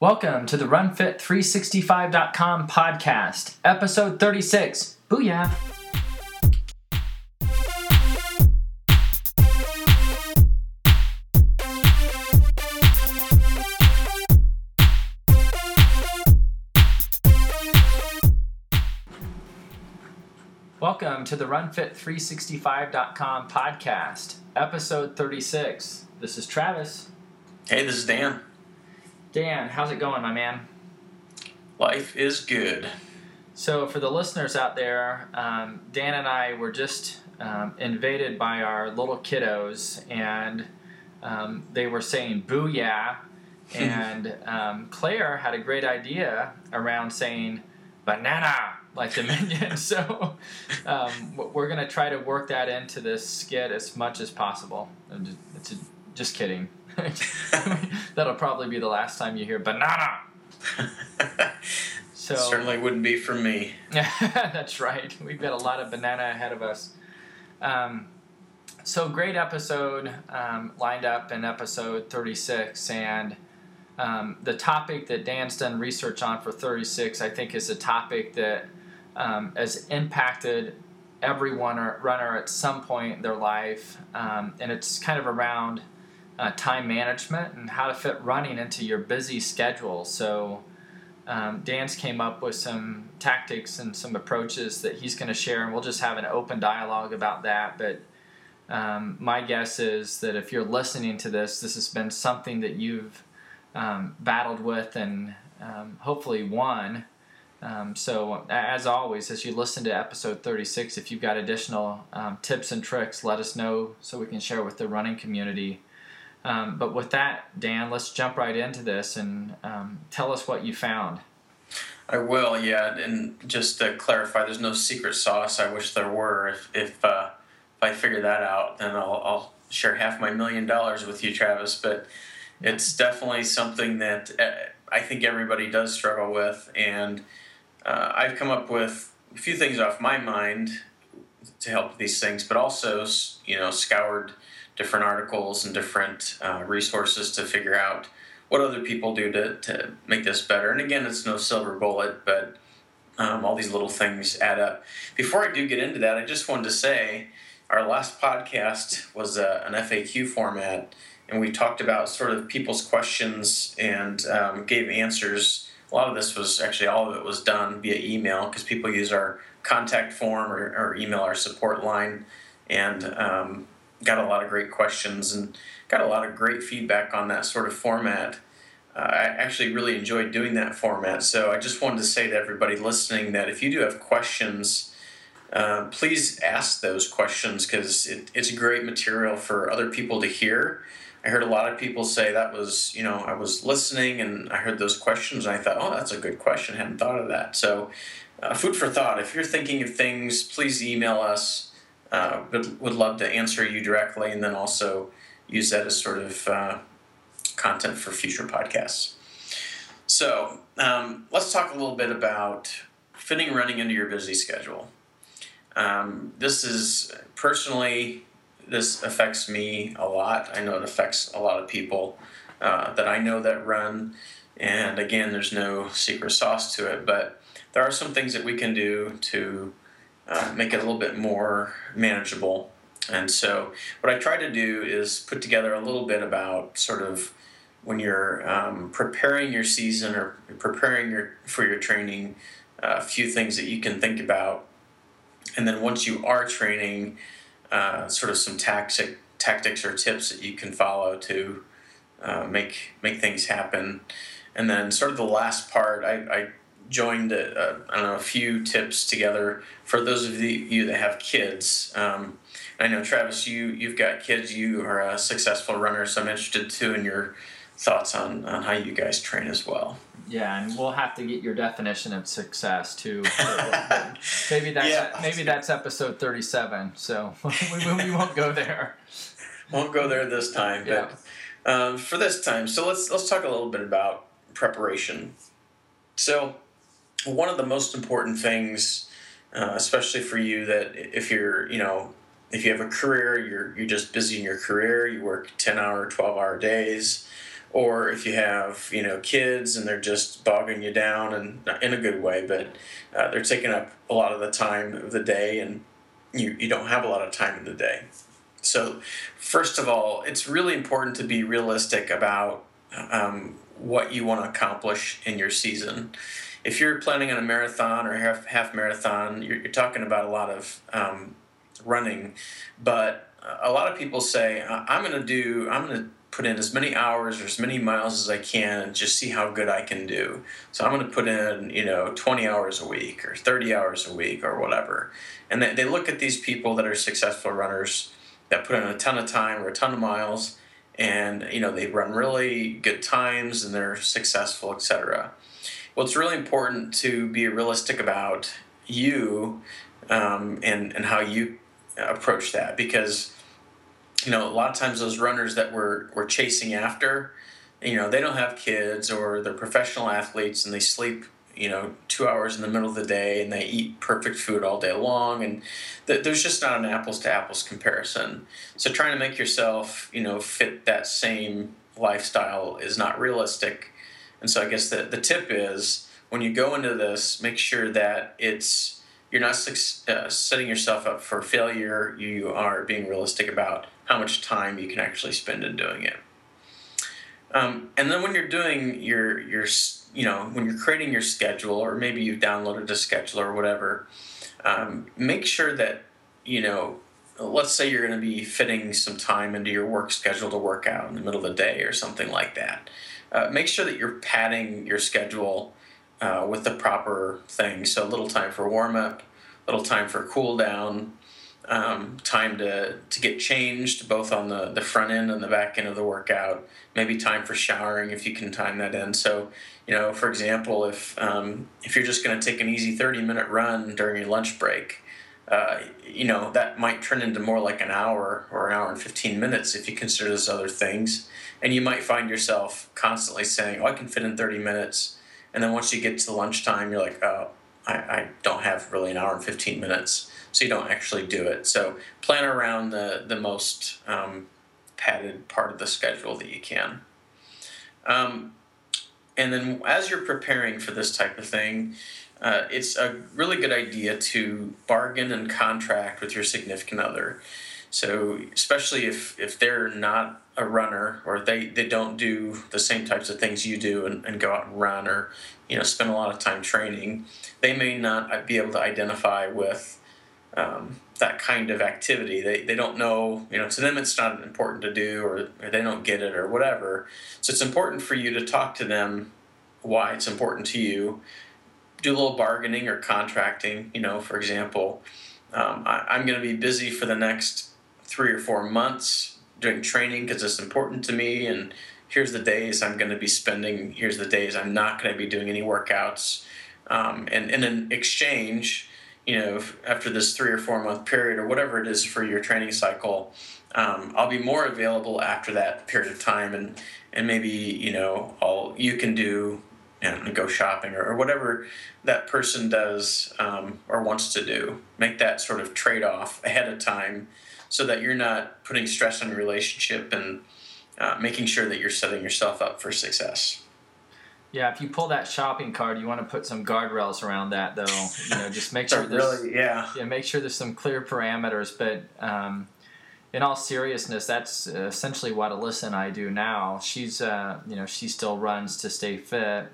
Welcome to the RunFit365.com podcast, episode 36. Booyah! Welcome to the RunFit365.com podcast, episode 36. This is Travis. Hey, this is Dan. Dan, how's it going, my man? Life is good. So, for the listeners out there, um, Dan and I were just um, invaded by our little kiddos, and um, they were saying "booyah," and um, Claire had a great idea around saying "banana" like the minion. so, um, we're gonna try to work that into this skit as much as possible. Just, just kidding. That'll probably be the last time you hear "banana." So Certainly wouldn't be for me. That's right. We've got a lot of banana ahead of us. Um, so great episode um, lined up in episode 36, and um, the topic that Dan's done research on for 36, I think, is a topic that um, has impacted everyone or runner at some point in their life, um, and it's kind of around uh, time management and how to fit running into your busy schedule. So um, Dan's came up with some tactics and some approaches that he's going to share, and we'll just have an open dialogue about that. But um, my guess is that if you're listening to this, this has been something that you've um, battled with and um, hopefully won. Um, so, as always, as you listen to episode 36, if you've got additional um, tips and tricks, let us know so we can share with the running community. Um, but with that, Dan, let's jump right into this and um, tell us what you found. I will, yeah. And just to clarify, there's no secret sauce. I wish there were. If if, uh, if I figure that out, then I'll, I'll share half my million dollars with you, Travis. But it's definitely something that uh, I think everybody does struggle with. And uh, I've come up with a few things off my mind to help these things, but also, you know, scoured different articles and different uh, resources to figure out what other people do to, to make this better. And again, it's no silver bullet, but um, all these little things add up. Before I do get into that, I just wanted to say our last podcast was uh, an FAQ format, and we talked about sort of people's questions and um, gave answers. A lot of this was actually all of it was done via email because people use our contact form or, or email our support line. And um, got a lot of great questions and got a lot of great feedback on that sort of format. Uh, I actually really enjoyed doing that format. So I just wanted to say to everybody listening that if you do have questions, uh, please ask those questions because it, it's great material for other people to hear. I heard a lot of people say that was, you know, I was listening and I heard those questions and I thought, oh, that's a good question. I hadn't thought of that. So, uh, food for thought. If you're thinking of things, please email us uh, would, would love to answer you directly and then also use that as sort of uh, content for future podcasts. So um, let's talk a little bit about fitting running into your busy schedule. Um, this is personally, this affects me a lot. I know it affects a lot of people uh, that I know that run. And again, there's no secret sauce to it, but there are some things that we can do to uh, make it a little bit more manageable. And so, what I try to do is put together a little bit about sort of when you're um, preparing your season or preparing your for your training, uh, a few things that you can think about, and then once you are training, uh, sort of some tactic tactics or tips that you can follow to uh, make make things happen. And then, sort of the last part, I, I joined a, a, I don't know a few tips together for those of you that have kids. Um, I know Travis, you you've got kids. You are a successful runner, so I'm interested too in your thoughts on, on how you guys train as well. Yeah, and we'll have to get your definition of success too. maybe that's yeah. maybe that's episode thirty-seven. So we, we won't go there. Won't go there this time, but yeah. um, for this time, so let's let's talk a little bit about preparation. So one of the most important things, uh, especially for you, that if you're, you know, if you have a career, you're you're just busy in your career. You work ten hour, twelve hour days, or if you have you know kids and they're just bogging you down and in a good way, but uh, they're taking up a lot of the time of the day and you, you don't have a lot of time in the day. So, first of all, it's really important to be realistic about um, what you want to accomplish in your season. If you're planning on a marathon or half, half marathon, you're, you're talking about a lot of um, running, but a lot of people say, I'm going to do, I'm going to put in as many hours or as many miles as I can and just see how good I can do. So I'm going to put in, you know, 20 hours a week or 30 hours a week or whatever. And they, they look at these people that are successful runners that put in a ton of time or a ton of miles and, you know, they run really good times and they're successful, etc. Well, it's really important to be realistic about you um, and, and how you approach that because you know, a lot of times those runners that we're, we're chasing after, you know, they don't have kids or they're professional athletes and they sleep, you know, two hours in the middle of the day and they eat perfect food all day long. And th- there's just not an apples to apples comparison. So trying to make yourself, you know, fit that same lifestyle is not realistic. And so I guess the, the tip is when you go into this, make sure that it's, you're not uh, setting yourself up for failure. You are being realistic about how much time you can actually spend in doing it. Um, and then when you're doing your your you know when you're creating your schedule or maybe you've downloaded a schedule or whatever, um, make sure that you know. Let's say you're going to be fitting some time into your work schedule to work out in the middle of the day or something like that. Uh, make sure that you're padding your schedule uh, with the proper things. So a little time for warm up, a little time for cool down, um, time to, to get changed both on the, the front end and the back end of the workout maybe time for showering if you can time that in so you know for example if um, if you're just going to take an easy 30 minute run during your lunch break uh, you know that might turn into more like an hour or an hour and 15 minutes if you consider those other things and you might find yourself constantly saying oh i can fit in 30 minutes and then once you get to lunchtime you're like oh I, I don't have really an hour and 15 minutes so you don't actually do it. So plan around the the most um, padded part of the schedule that you can. Um, and then as you're preparing for this type of thing, uh, it's a really good idea to bargain and contract with your significant other. So especially if if they're not a runner or they, they don't do the same types of things you do and, and go out and run or you know spend a lot of time training, they may not be able to identify with um, that kind of activity. They, they don't know, you know, to them it's not important to do or, or they don't get it or whatever. So it's important for you to talk to them why it's important to you. Do a little bargaining or contracting, you know, for example, um, I, I'm going to be busy for the next three or four months doing training because it's important to me and here's the days I'm going to be spending, here's the days I'm not going to be doing any workouts. Um, and, and in exchange, you know, after this three or four month period or whatever it is for your training cycle, um, I'll be more available after that period of time, and and maybe you know, all you can do, know, go shopping or, or whatever that person does um, or wants to do. Make that sort of trade off ahead of time, so that you're not putting stress on your relationship and uh, making sure that you're setting yourself up for success. Yeah, if you pull that shopping cart, you want to put some guardrails around that, though. You know, just make sure there's really, yeah, yeah, make sure there's some clear parameters. But um, in all seriousness, that's essentially what Alyssa and I do now. She's, uh, you know, she still runs to stay fit,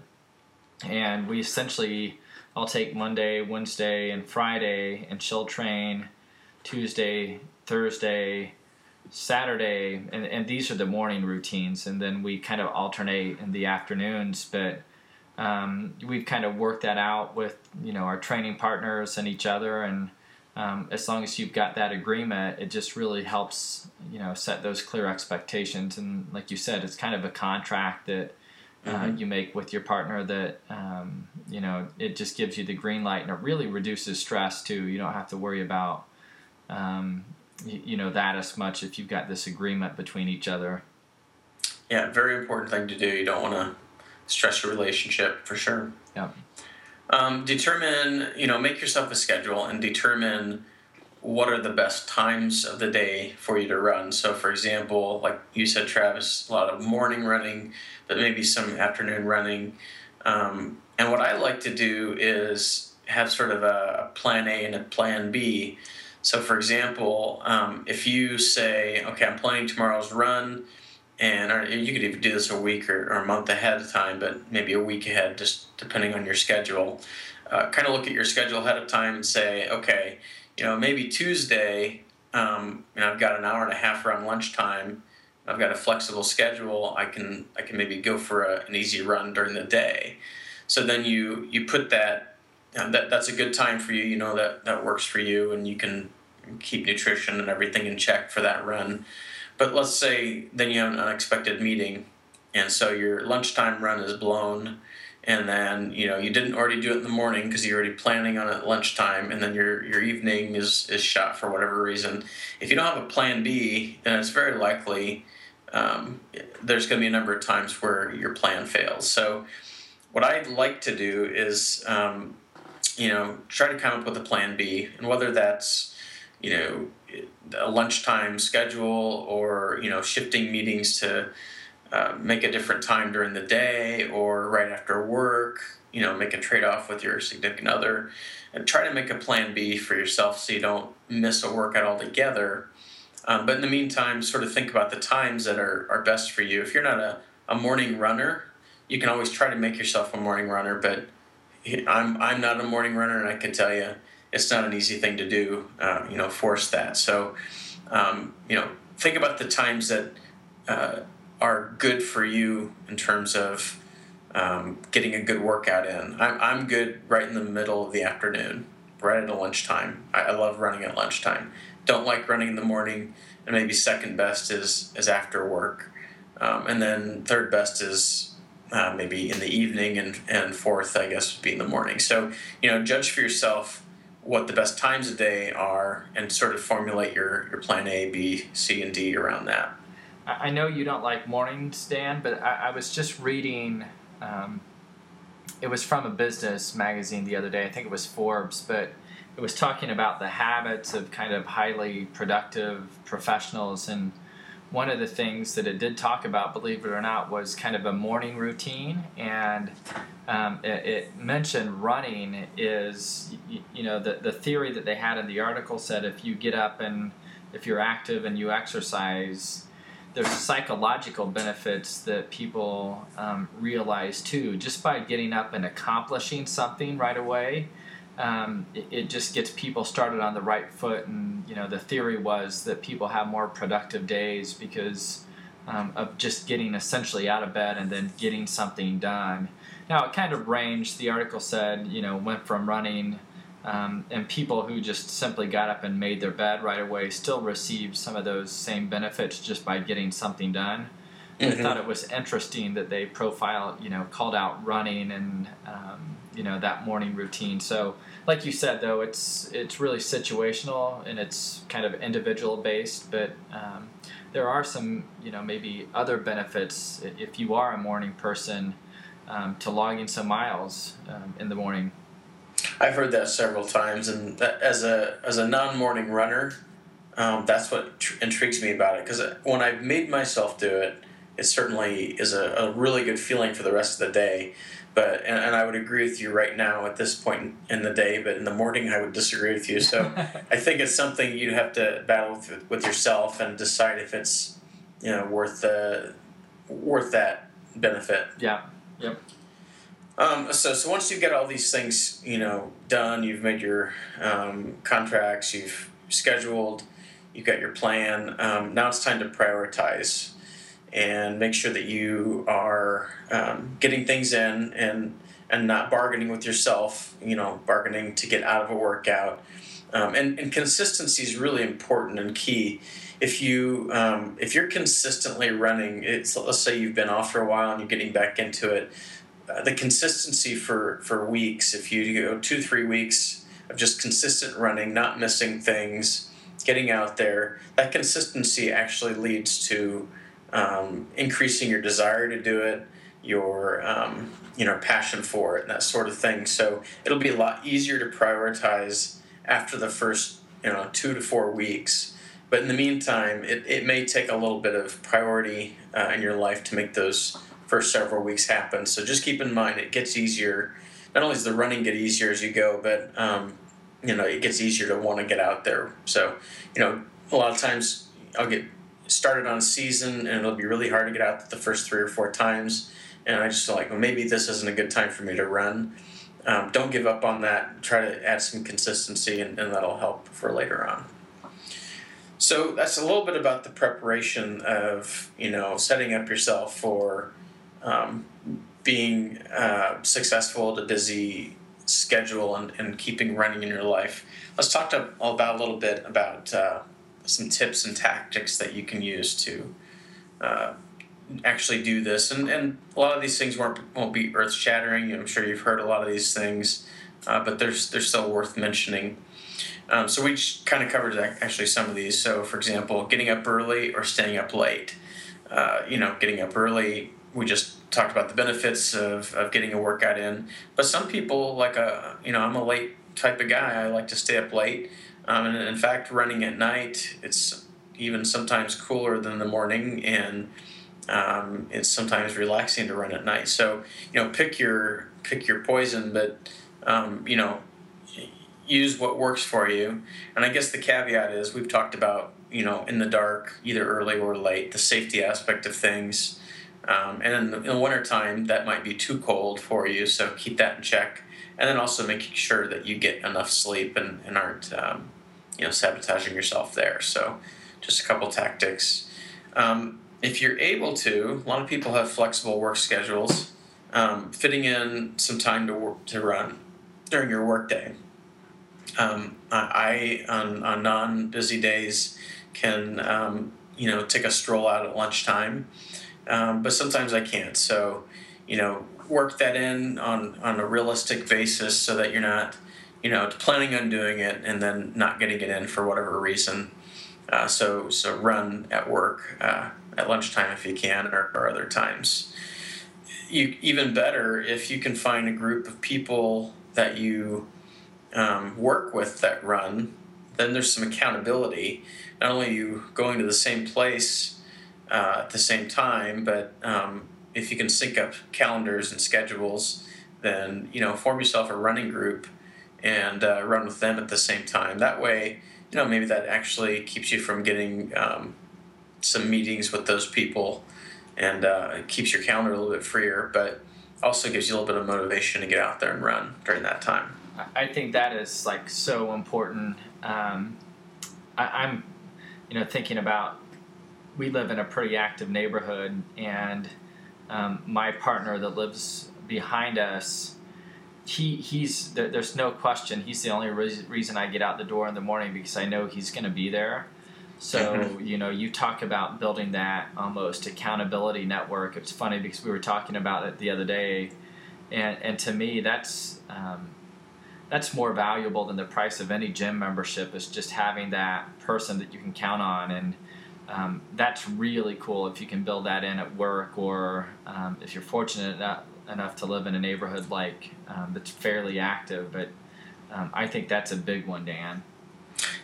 and we essentially, I'll take Monday, Wednesday, and Friday, and she'll train Tuesday, Thursday, Saturday, and, and these are the morning routines, and then we kind of alternate in the afternoons. But um, we've kind of worked that out with you know our training partners and each other, and um, as long as you've got that agreement, it just really helps you know set those clear expectations. And like you said, it's kind of a contract that. Uh, mm-hmm. you make with your partner that um, you know it just gives you the green light and it really reduces stress too you don't have to worry about um, you know that as much if you've got this agreement between each other. Yeah, very important thing to do. You don't want to stress your relationship for sure. Yeah. Um, determine, you know, make yourself a schedule and determine what are the best times of the day for you to run. So, for example, like you said, Travis, a lot of morning running, but maybe some afternoon running. Um, and what I like to do is have sort of a plan A and a plan B. So, for example, um, if you say, okay, I'm planning tomorrow's run, and you could even do this a week or, or, a month ahead of time, but maybe a week ahead, just depending on your schedule. Uh, kind of look at your schedule ahead of time and say, okay, you know, maybe Tuesday, um, know, I've got an hour and a half around lunchtime. I've got a flexible schedule. I can I can maybe go for a, an easy run during the day. So then you you put that that that's a good time for you. You know that that works for you, and you can keep nutrition and everything in check for that run. But let's say then you have an unexpected meeting, and so your lunchtime run is blown, and then you know you didn't already do it in the morning because you're already planning on it at lunchtime, and then your your evening is is shot for whatever reason. If you don't have a plan B, then it's very likely um, there's going to be a number of times where your plan fails. So what I'd like to do is um, you know, try to come up with a plan B, and whether that's, you know, a lunchtime schedule or you know shifting meetings to uh, make a different time during the day or right after work. You know, make a trade off with your significant other, and try to make a plan B for yourself so you don't miss a workout altogether. Um, but in the meantime, sort of think about the times that are, are best for you. If you're not a, a morning runner, you can always try to make yourself a morning runner, but I'm I'm not a morning runner, and I can tell you it's not an easy thing to do. Uh, you know, force that. So, um, you know, think about the times that uh, are good for you in terms of um, getting a good workout in. I'm I'm good right in the middle of the afternoon, right at a lunchtime. I, I love running at lunchtime. Don't like running in the morning, and maybe second best is is after work, um, and then third best is uh, maybe in the evening, and, and fourth, I guess, would be in the morning. So, you know, judge for yourself what the best times of day are and sort of formulate your, your plan A, B, C, and D around that. I know you don't like mornings, Dan, but I, I was just reading. Um, it was from a business magazine the other day. I think it was Forbes, but it was talking about the habits of kind of highly productive professionals and one of the things that it did talk about, believe it or not, was kind of a morning routine, and um, it, it, mentioned running is, you, you, know, the, the theory that they had in the article said if you get up and if you're active and you exercise, there's psychological benefits that people um, realize too, just by getting up and accomplishing something right away um, it, it, just gets people started on the right foot. And you know, the theory was that people have more productive days because um, of just getting essentially out of bed and then getting something done. Now, it kind of ranged. The article said, you know, went from running. Um, and people who just simply got up and made their bed right away still received some of those same benefits just by getting something done. Mm-hmm. I thought it was interesting that they profiled, you know, called out running and um, you know that morning routine. So like you said though it's it's really situational and it's kind of individual based but um, there are some you know maybe other benefits if you are a morning person um, to logging some miles um, in the morning i've heard that several times and as a as a non-morning runner um, that's what tr- intrigues me about it because uh, when i've made myself do it it certainly is a, a really good feeling for the rest of the day but and, and, I would agree with you right now at this point in the day, but in the morning I would disagree with you. So I think it's something you have to battle with, with yourself and decide if it's you know worth the worth that benefit. Yeah. Yep. Um, so so once you get all these things you know done, you've made your um, contracts, you've scheduled, you've got your plan. Um, now it's time to prioritize and make sure that you are um, getting things in and and not bargaining with yourself. You know, bargaining to get out of a workout. Um, and, and consistency is really important and key. If you um, if you're consistently running, it's let's say you've been off for a while and you're getting back into it. Uh, the consistency for for weeks. If you go two three weeks of just consistent running, not missing things, getting out there, that consistency actually leads to um, increasing your desire to do it, your um, you know passion for it, and that sort of thing. So it'll be a lot easier to prioritize after the first you know two to four weeks. But in the meantime, it, it may take a little bit of priority uh, in your life to make those first several weeks happen. So just keep in mind it gets easier. Not only does the running get easier as you go, but um, you know it gets easier to want to get out there. So you know a lot of times I'll get started on a season and it'll be really hard to get out the first three or four times, and I just feel like well maybe this isn't a good time for me to run. Um, don't give up on that. Try to add some consistency, and, and that'll help for later on. So that's a little bit about the preparation of you know setting up yourself for um, being uh, successful at a busy schedule and, and keeping running in your life. Let's talk to, about a little bit about uh, some tips and tactics that you can use to uh, actually do this. And, and a lot of these things won't, won't be earth shattering. I'm sure you've heard a lot of these things, uh, but they're, they're still worth mentioning. Um, so we kind of covered actually some of these. So, for example, getting up early or staying up late. Uh, you know, getting up early we just talked about the benefits of, of getting a workout in. But some people, like a, you know, I'm a late type of guy. I like to stay up late. Um, and in fact, running at night, it's even sometimes cooler than the morning, and um, it's sometimes relaxing to run at night. So, you know, pick your pick your poison, but um, you know, use what works for you. And I guess the caveat is we've talked about, you know, in the dark, either early or late, the safety aspect of things. Um, and in the, in the wintertime, that might be too cold for you, so keep that in check. And then also making sure that you get enough sleep and, and aren't, um, you know, sabotaging yourself there. So, just a couple tactics. Um, if you're able to, a lot of people have flexible work schedules. Um, fitting in some time to work to run during your workday. Um, I on, on non busy days can um, you know take a stroll out at lunchtime um, but sometimes I can't. So, you know, work that in on on a realistic basis so that you're not, you know, planning on doing it and then not getting it in for whatever reason. Uh, so so run at work uh, at lunchtime if you can or, or other times. You even better if you can find a group of people that you um, work with that run. Then there's some accountability. Not only you going to the same place uh, at the same time. But um, if you can sync up calendars and schedules, then you know form yourself a running group and uh, run with them at the same time. That way, you know maybe that actually keeps you from getting um, some meetings with those people and uh, keeps your calendar a little bit freer, but also gives you a little bit of motivation to get out there and run during that time. I think that is like so important. Um, I, I'm, you know, thinking about we live in a pretty active neighborhood, and um, my partner that lives behind us, he he's there, there's no question he's the only re- reason I get out the door in the morning because I know he's going to be there. So you know, you talk about building that almost accountability network. It's funny because we were talking about it the other day, and and to me that's. Um, that's more valuable than the price of any gym membership is just having that person that you can count on and um, that's really cool if you can build that in at work or um, if you're fortunate enough, enough to live in a neighborhood like um, that's fairly active. But um, I think that's a big one, Dan.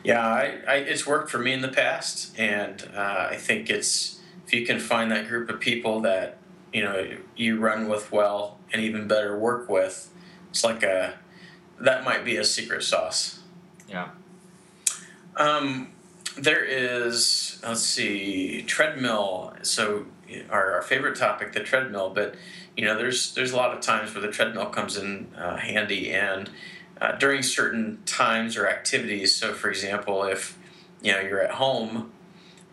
Yeah, I, I, it's worked for me in the past, and uh, I think it's if you can find that group of people that you know you run with well and even better work with, it's like a that might be a secret sauce. Yeah. Um, there is, let's see, treadmill. So our, our favorite topic, the treadmill, but you know, there's there's a lot of times where the treadmill comes in uh, handy, and uh, during certain times or activities. So, for example, if you know you're at home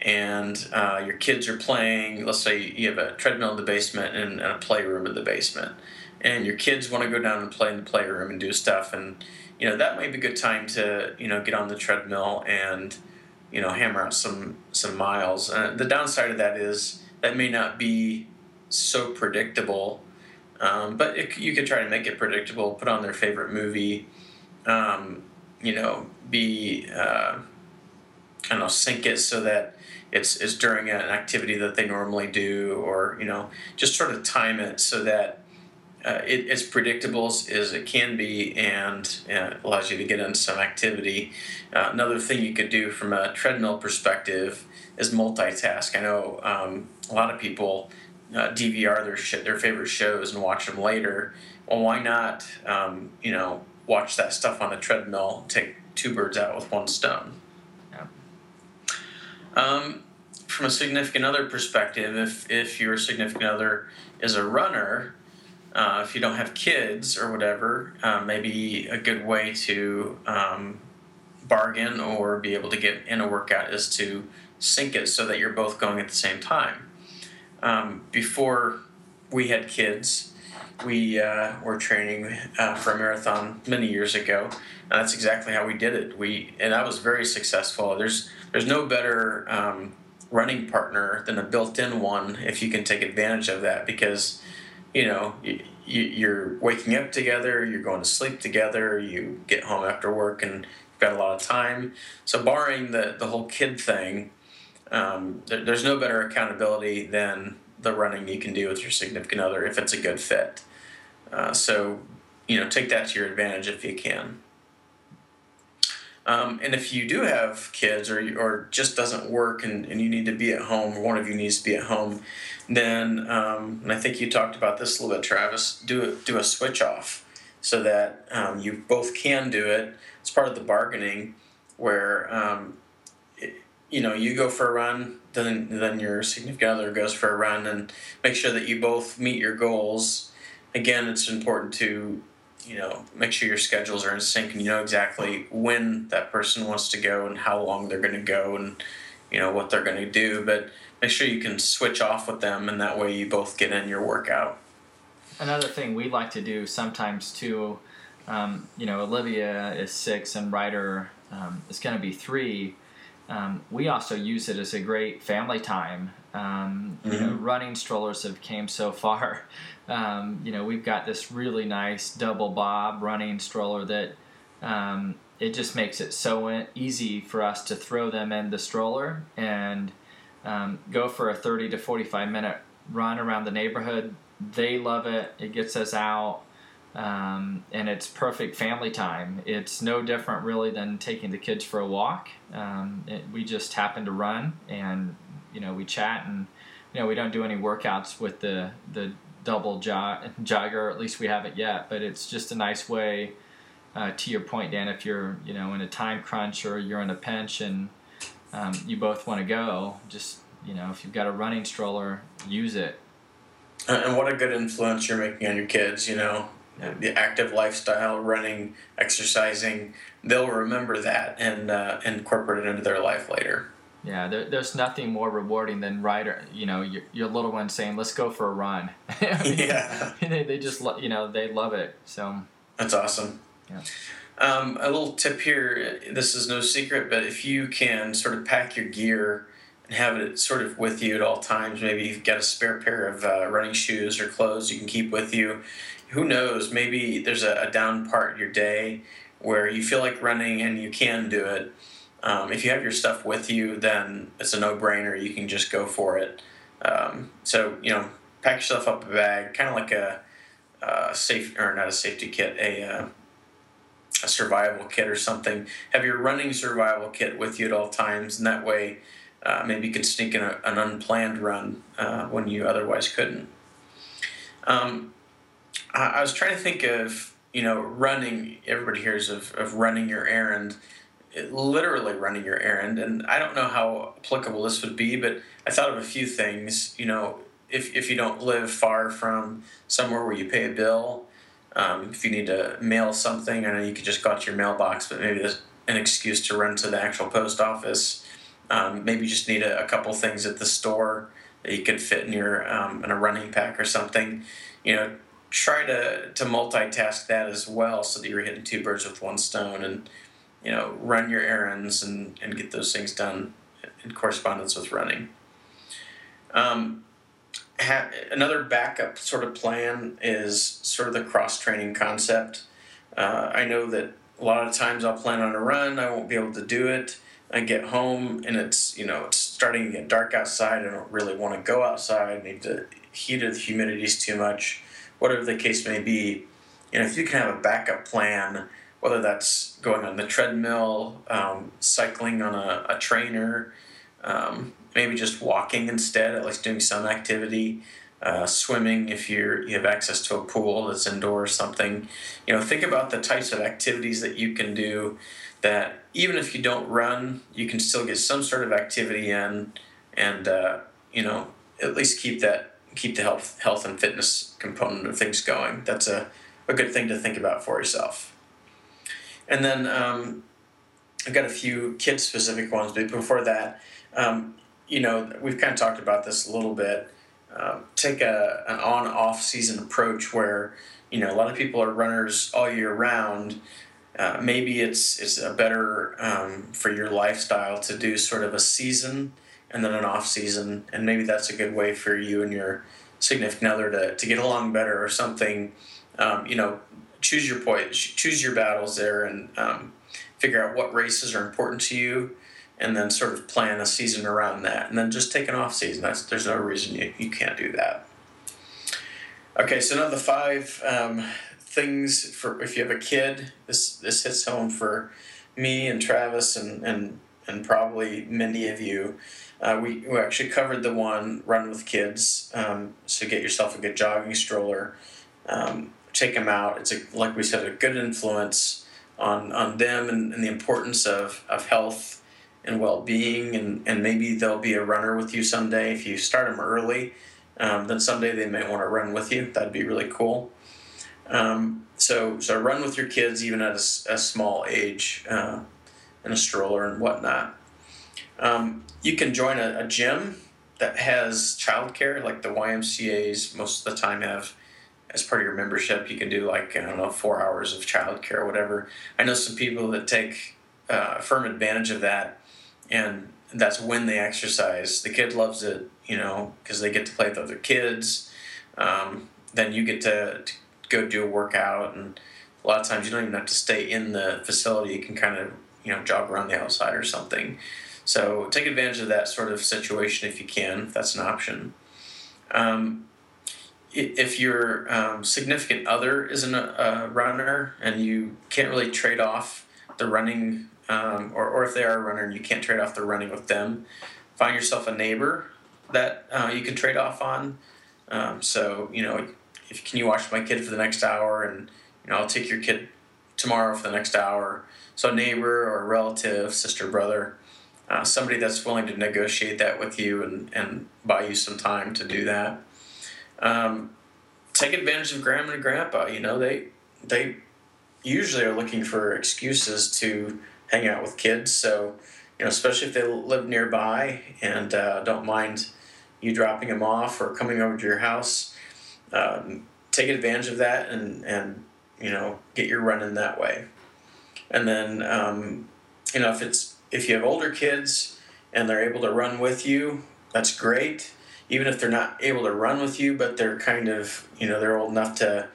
and uh, your kids are playing, let's say you have a treadmill in the basement and, and a playroom in the basement, and your kids want to go down and play in the playroom and do stuff, and you know that might be a good time to you know get on the treadmill and you know hammer out some some miles. Uh, the downside of that is that may not be so predictable, um, but it, you could try to make it predictable. Put on their favorite movie, um, you know, be uh, I don't know, sync it so that it's it's during an activity that they normally do, or you know, just sort of time it so that uh, it, it's predictable as, as it can be and uh, allows you to get into some activity. Uh, another thing you could do from a treadmill perspective is multitask. I know um, a lot of people uh, DVR their sh- their favorite shows and watch them later. Well, why not? Um, you know, watch that stuff on the treadmill. Take two birds out with one stone. Yeah. Um, from a significant other perspective, if if your significant other is a runner, uh, if you don't have kids or whatever, uh, maybe a good way to um, bargain or be able to get in a workout is to sync it so that you're both going at the same time. Um, before we had kids, we uh, were training uh, for a marathon many years ago, and that's exactly how we did it. We and I was very successful. There's there's no better um, running partner than a built-in one if you can take advantage of that because you know you, you're waking up together you're going to sleep together you get home after work and you've got a lot of time. So barring the, the whole kid thing um, there, there's no better accountability than the running you can do with your significant other if it's a good fit. Uh, so you know take that to your advantage if you can um, and if you do have kids or, or just doesn't work and, and you need to be at home, or one of you needs to be at home, then, um, and I think you talked about this a little bit, Travis, do a, do a switch off so that um, you both can do it. It's part of the bargaining where, um, it, you know, you go for a run, then, then your significant other goes for a run and make sure that you both meet your goals. Again, it's important to you know make sure your schedules are in sync and you know exactly when that person wants to go and how long they're going to go and you know what they're going to do. But make sure you can switch off with them and that way you both get in your workout. Another thing we like to do sometimes too um, you know olivia is six and ryder um, is going to be three. Um, we also use it as a great family time um, mm-hmm. You know, mm-hmm. running strollers have came so far. Um, you know, we've got this really nice double bob running stroller that um, it just makes it so easy for us to throw them in the stroller and um, go for a 30 to 45 minute run around the neighborhood. They love it. It gets us out. Um, and it's perfect family time. It's no different really than taking the kids for a walk. Um, it, we just happen to run, and you know we chat and you know we don't do any workouts with the the double jog jogger at least we haven't yet but it's just a nice way uh, to your point Dan if you're you know in a time crunch or you're in a pinch and um, you both want to go just you know if you've got a running stroller use it. And what a good influence you're making on your kids you know? Yeah. the active lifestyle running exercising they'll remember that and uh, incorporate it into their life later yeah, there, there's nothing more rewarding than Ryder, you know, your, your little one saying, "Let's go for a run." I mean, yeah, they, they just lo- you know they love it. So that's awesome. Yeah. Um, a little tip here. This is no secret, but if you can sort of pack your gear and have it sort of with you at all times, maybe you've got a spare pair of uh, running shoes or clothes you can keep with you. Who knows? Maybe there's a, a down part of your day where you feel like running and you can do it um, if you have your stuff with you, then it's a no-brainer. You can just go for it. Um, so you know, pack yourself up a bag, kind of like a, a, safe or not a safety kit, a uh, a survival kit or something. Have your running survival kit with you at all times, and that way, uh, maybe you can sneak in a, an unplanned run uh, when you otherwise couldn't. Um, I, I was trying to think of you know running. Everybody hears of, of running your errand literally running your errand. And I don't know how applicable this would be, but I thought of a few things. You know, if, if you don't live far from somewhere where you pay a bill, um, if you need to mail something, I know you could just go out to your mailbox, but maybe there's an excuse to run to the actual post office. Um, maybe you just need a, a, couple things at the store that you could fit in your um, in a running pack or something. You know, try to to multitask that as well, so that you're hitting two birds with one stone and you know, run your errands and, and get those things done in correspondence with running. Um, ha- another backup sort of plan is sort of the cross training concept. Uh, I know that a lot of times I'll plan on a run, I won't be able to do it. I get home and it's you know it's starting to get dark outside. I don't really want to go outside. Maybe the heat or the humidity is too much. whatever the case may be. You know, if you can have a backup plan, whether that's going on the treadmill, um, cycling on a, a trainer, um, maybe just walking instead, at least doing some activity. Uh, swimming if you're you have access to a pool that's indoor or something you know think about the types of activities that you can do that even if you don't run you can still get some sort of activity in and uh, you know at least keep that keep the health health and fitness component of things going that's a, a good thing to think about for yourself and then um, i've got a few kid specific ones but before that um, you know we've kind of talked about this a little bit um, take a an on off season approach where you know a lot of people are runners all year round. Uh, maybe it's it's a better um, for your lifestyle to do sort of a season and then an off season, and maybe that's a good way for you and your significant other to, to get along better or something. Um, you know, choose your point, choose your battles there, and um, figure out what races are important to you and then sort of plan a season around that. And then just take an off season. That's there's no reason you, you can't do that. Okay so now the five um, things for if you have a kid this this hits home for me and travis and and and probably many of you. Uh, we, we actually covered the one run with kids um, so get yourself a good jogging stroller um, take them out. It's a like we said a good influence on on them and, and the importance of of health and well-being. And, and maybe they'll be a runner with you someday. If you start them early um, then someday they may want to run with you. That'd be really cool. Um, so so run with your kids even at a, a small age uh, in a stroller and whatnot. Um, you can join a, a gym that has childcare like the ymcas most of the time have as part of your membership you can do like i don't know four hours of childcare or whatever i know some people that take uh, firm advantage of that and that's when they exercise. The kid loves it, you know, because they get to play with other kids. Um, then you get to, to, go do a workout, and a lot of times you don't even have to stay in the facility. You can kind of, you know, jog around the outside or something. So take advantage of that sort of situation if you can, that's an option. Um, if your um, significant other isn't a, a runner and you can't really trade off the running um, or, or if they are a runner and you can't trade off the running with them, find yourself a neighbor that uh, you can trade off on. Um, so you know, if can you watch my kid for the next hour, and you know I'll take your kid tomorrow for the next hour. So a neighbor or a relative, sister, brother, uh, somebody that's willing to negotiate that with you and, and buy you some time to do that. Um, take advantage of grandma and grandpa. You know they they usually are looking for excuses to hang out with kids. So, you know, especially if they live nearby and uh, don't mind you dropping them off or coming over to your house, um, take advantage of that and and you know get your run in that way. And then um, you know if it's if you have older kids and they're able to run with you, that's great. Even if they're not able to run with you, but they're kind of you know they're old enough to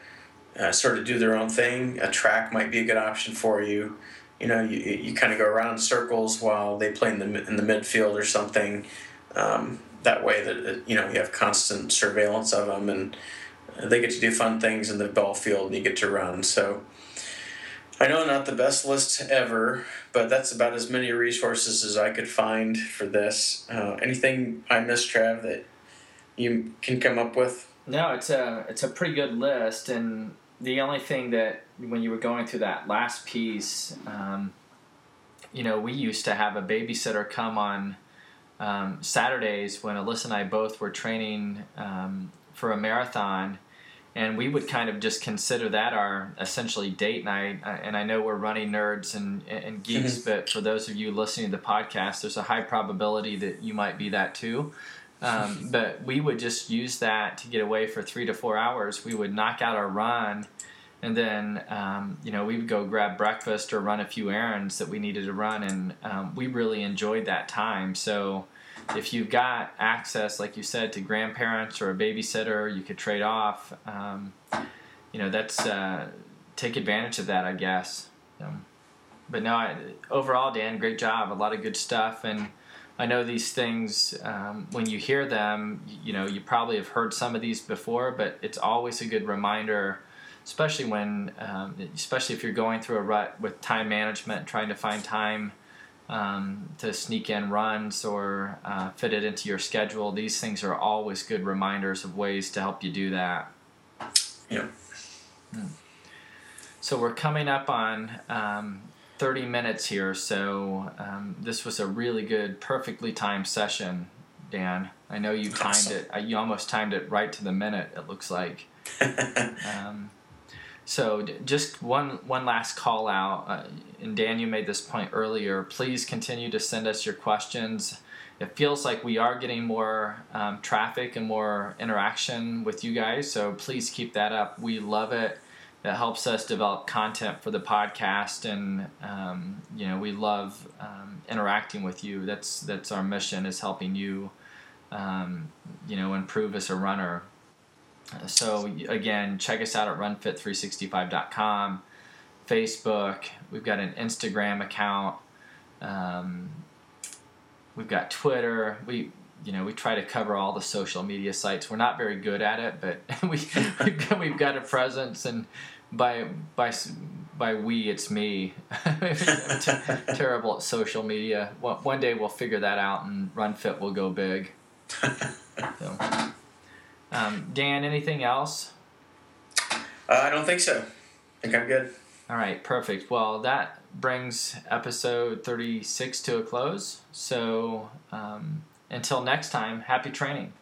uh, sort of do their own thing. A track might be a good option for you you know, you, you kind of go around in circles while they play in the in the midfield or something. Um, that way that you know you have constant surveillance of them and they get to do fun things in the ball field and you get to run. So I know not the best list ever, but that's about as many resources as I could find for this. Uh, anything I missed, Trav, that you can come up with? No, it's a it's a pretty good list, and the only thing that when you were going through that last piece, um, you know, we used to have a babysitter come on um, Saturdays when Alyssa and I both were training um, for a marathon, and we would kind of just consider that our essentially date night. And I know we're running nerds and, and geeks, mm-hmm. but for those of you listening to the podcast, there's a high probability that you might be that too. Um, but we would just use that to get away for three to four hours. We would knock out our run, and then um, you know we would go grab breakfast or run a few errands that we needed to run, and um, we really enjoyed that time. So if you've got access, like you said, to grandparents or a babysitter, you could trade off. Um, you know that's uh, take advantage of that, I guess. but no, I, overall, Dan, great job. A lot of good stuff and I know these things um, when you hear them, you know, you probably have heard some of these before, but it's always a good reminder, especially when, um, especially if you're going through a rut with time management, trying to find time um, to sneak in runs or uh, fit it into your schedule. These things are always good reminders of ways to help you do that. Yep. Hmm. So we're coming up on um, 30 minutes here, so um, this was a really good, perfectly timed session, Dan. I know you timed Awesome. it. uh, You almost timed it right to the minute. It looks like. Um, so d- just one one last call out, uh, and Dan, you made this point earlier. Please continue to send us your questions. It feels like we are getting more um, traffic and more interaction with you guys, so please keep that up. We love it. That helps us develop content for the podcast, and um, you know we love um, interacting with you. That's that's our mission is helping you, um, you know, improve as a runner. So again, check us out at runfit365.com, Facebook. We've got an Instagram account. Um, we've got Twitter. We you know we try to cover all the social media sites. We're not very good at it, but we we've got, we've got a presence and by by by we it's me. Terrible at social media. One, one day we'll figure that out and RunFit will go big. So, um, Dan, anything else? Uh, I don't think so. I think I'm good. All right, perfect. Well, that brings episode 36 to a close. So um, until next time, happy training.